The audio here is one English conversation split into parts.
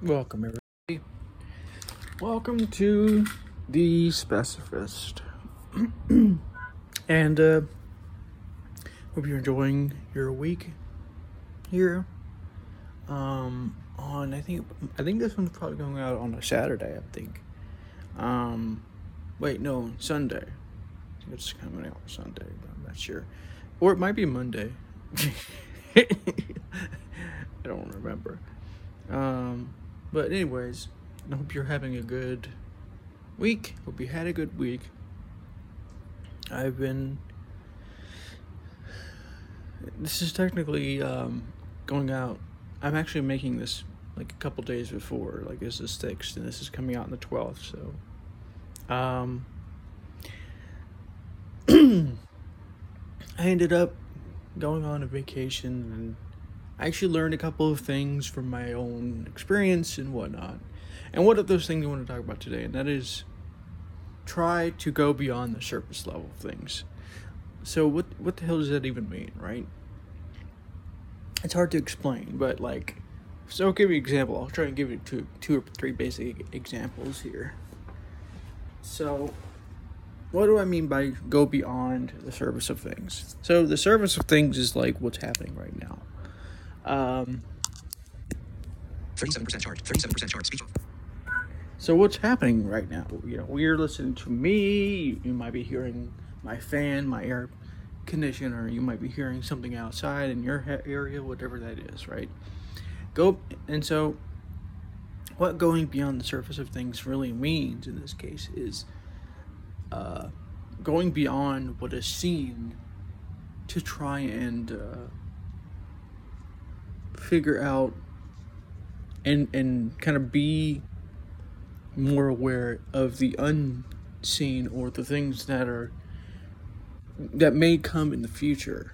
Welcome, everybody. Welcome to the Specifist. and, uh, hope you're enjoying your week here. Um, on, I think, I think this one's probably going out on a Saturday, I think. Um, wait, no, Sunday. It's coming out Sunday, but I'm not sure. Or it might be Monday. I don't remember. Um, but anyways, I hope you're having a good week. Hope you had a good week. I've been. This is technically um, going out. I'm actually making this like a couple days before. Like this is sixth, and this is coming out on the twelfth. So, um, I ended up going on a vacation and I actually learned a couple of things from my own experience and whatnot. And one of those things I want to talk about today, and that is try to go beyond the surface level of things. So what what the hell does that even mean, right? It's hard to explain, but like so I'll give you an example. I'll try and give you two two or three basic examples here. So what do I mean by go beyond the surface of things? So the surface of things is like what's happening right now. Um, 37% charge. 37% charge. Speech so what's happening right now? You know, you're listening to me. You might be hearing my fan, my air conditioner. You might be hearing something outside in your area, whatever that is, right? Go and so what going beyond the surface of things really means in this case is uh, going beyond what is seen to try and uh, figure out and and kind of be more aware of the unseen or the things that are that may come in the future.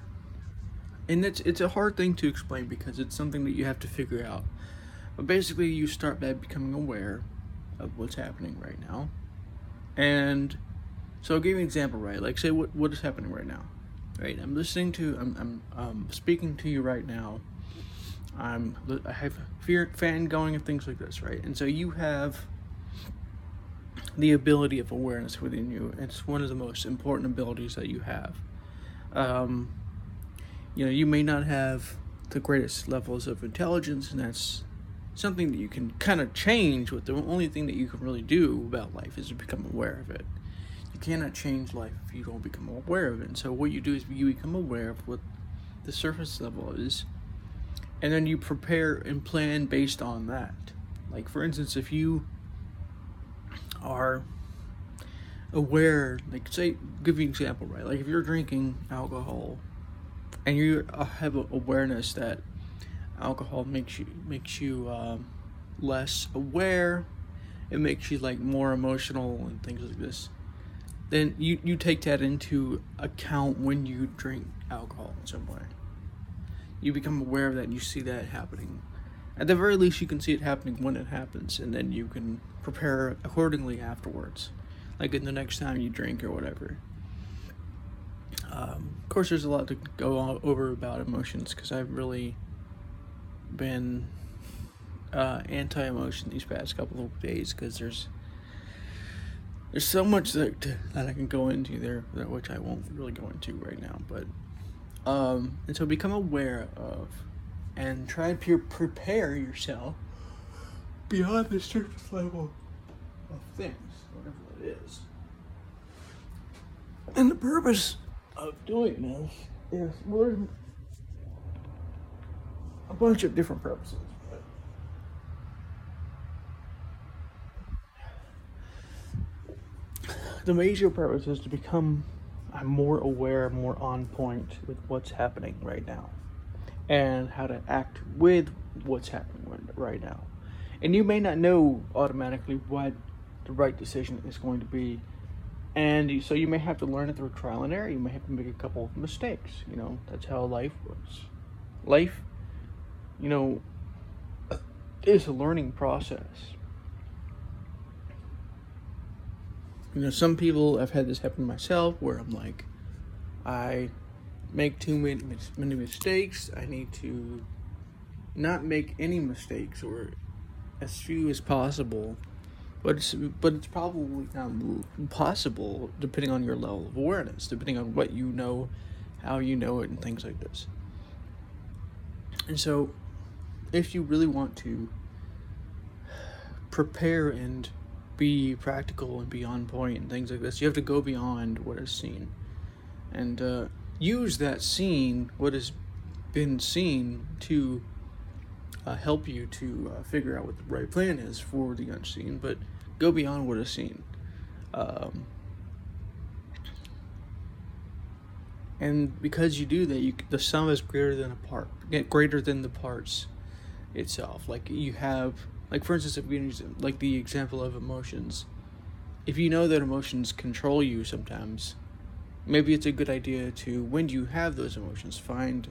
And it's it's a hard thing to explain because it's something that you have to figure out. But basically you start by becoming aware of what's happening right now. And so I'll give you an example right? Like say what what is happening right now right? I'm listening to i'm i'm um, speaking to you right now I'm I have fan going and things like this, right? And so you have the ability of awareness within you. It's one of the most important abilities that you have. Um, you know, you may not have the greatest levels of intelligence, and that's something that you can kind of change. But the only thing that you can really do about life is to become aware of it. You cannot change life if you don't become aware of it. And so what you do is you become aware of what the surface level is and then you prepare and plan based on that. Like for instance, if you are aware, like say, give you an example, right? Like if you're drinking alcohol, and you have awareness that alcohol makes you makes you um, less aware, it makes you like more emotional and things like this. Then you you take that into account when you drink alcohol in some way you become aware of that and you see that happening. At the very least, you can see it happening when it happens, and then you can prepare accordingly afterwards, like in the next time you drink or whatever. Um, of course, there's a lot to go over about emotions because I've really been uh, anti-emotion these past couple of days because there's there's so much that that I can go into there, which I won't really go into right now, but um, and so become aware of and try to prepare yourself beyond the surface level of things, whatever it is. And the purpose of doing this is there's a bunch of different purposes. But the major purpose is to become I'm more aware, more on point with what's happening right now and how to act with what's happening right now. And you may not know automatically what the right decision is going to be. And so you may have to learn it through trial and error. You may have to make a couple of mistakes. You know, that's how life works. Life, you know, is a learning process. You know, some people I've had this happen myself where I'm like, I make too many many mistakes. I need to not make any mistakes, or as few as possible. But it's but it's probably not possible depending on your level of awareness, depending on what you know, how you know it, and things like this. And so, if you really want to prepare and be practical and be on point and things like this, you have to go beyond what is seen and uh, use that scene, what has been seen, to uh, help you to uh, figure out what the right plan is for the unseen, but go beyond what is seen. Um, and because you do that, you, the sum is greater than a part, greater than the parts itself. Like you have, like for instance, if we use like the example of emotions, if you know that emotions control you sometimes, maybe it's a good idea to when you have those emotions, find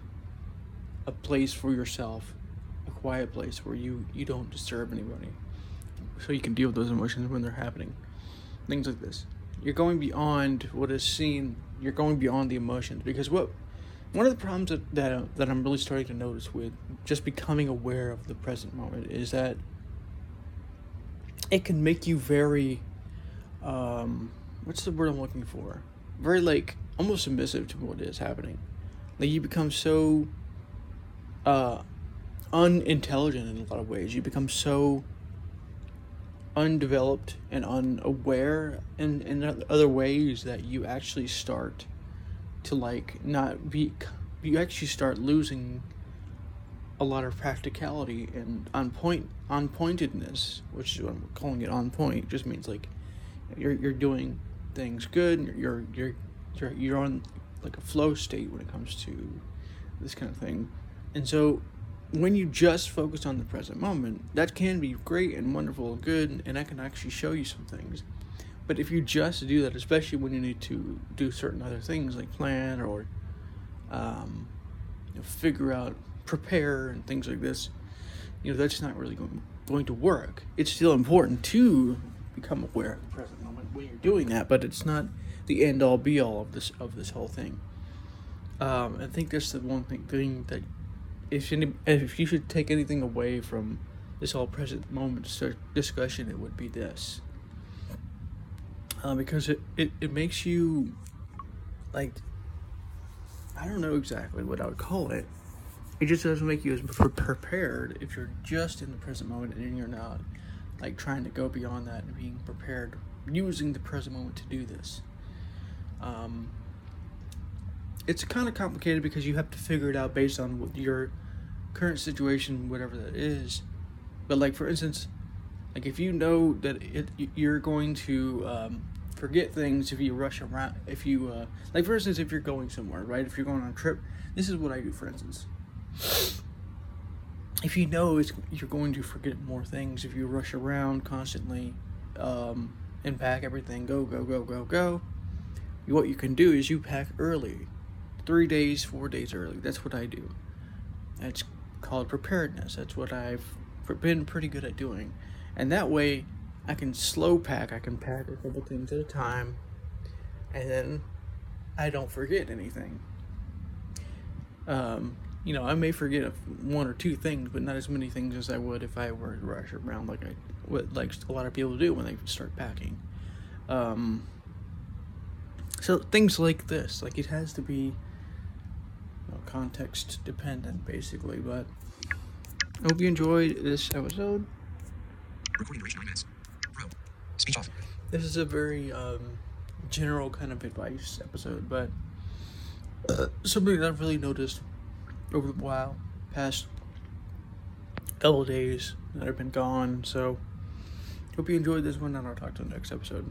a place for yourself, a quiet place where you you don't disturb anybody, so you can deal with those emotions when they're happening. Things like this. You're going beyond what is seen. You're going beyond the emotions because what one of the problems that that, uh, that I'm really starting to notice with just becoming aware of the present moment is that it can make you very um, what's the word I'm looking for? Very like almost submissive to what is happening. Like you become so uh unintelligent in a lot of ways. You become so undeveloped and unaware in, in other ways that you actually start to like not be you actually start losing a lot of practicality and on point on pointedness which is what i'm calling it on point just means like you're, you're doing things good you're you're you're, you're on like a flow state when it comes to this kind of thing and so when you just focus on the present moment, that can be great and wonderful and good, and I can actually show you some things. But if you just do that, especially when you need to do certain other things like plan or um, you know, figure out, prepare, and things like this, you know, that's not really going, going to work. It's still important to become aware of the present moment when you're doing that, but it's not the end all be all of this of this whole thing. Um, I think that's the one thing, thing that if any, if you should take anything away from this whole present moment discussion, it would be this. Uh, because it, it, it makes you like I don't know exactly what I would call it. It just doesn't make you as prepared if you're just in the present moment and you're not like trying to go beyond that and being prepared using the present moment to do this. Um, it's kind of complicated because you have to figure it out based on what your current situation, whatever that is. But like for instance, like if you know that it, you're going to um, forget things if you rush around, if you uh, like for instance, if you're going somewhere, right? If you're going on a trip, this is what I do. For instance, if you know you're going to forget more things if you rush around constantly, um, and pack everything, go go go go go. What you can do is you pack early, three days, four days early. That's what I do. That's called preparedness. That's what I've been pretty good at doing. And that way, I can slow pack. I can pack a couple things at a time, and then I don't forget anything. Um, you know, I may forget one or two things, but not as many things as I would if I were to rush around like I what like a lot of people do when they start packing. Um, so things like this, like it has to be context dependent, basically. But I hope you enjoyed this episode. Recording duration nine minutes. Pro. Speech off. This is a very um, general kind of advice episode, but uh, something that I've really noticed over the while, past couple days that I've been gone. So, hope you enjoyed this one, and I'll talk to you next episode.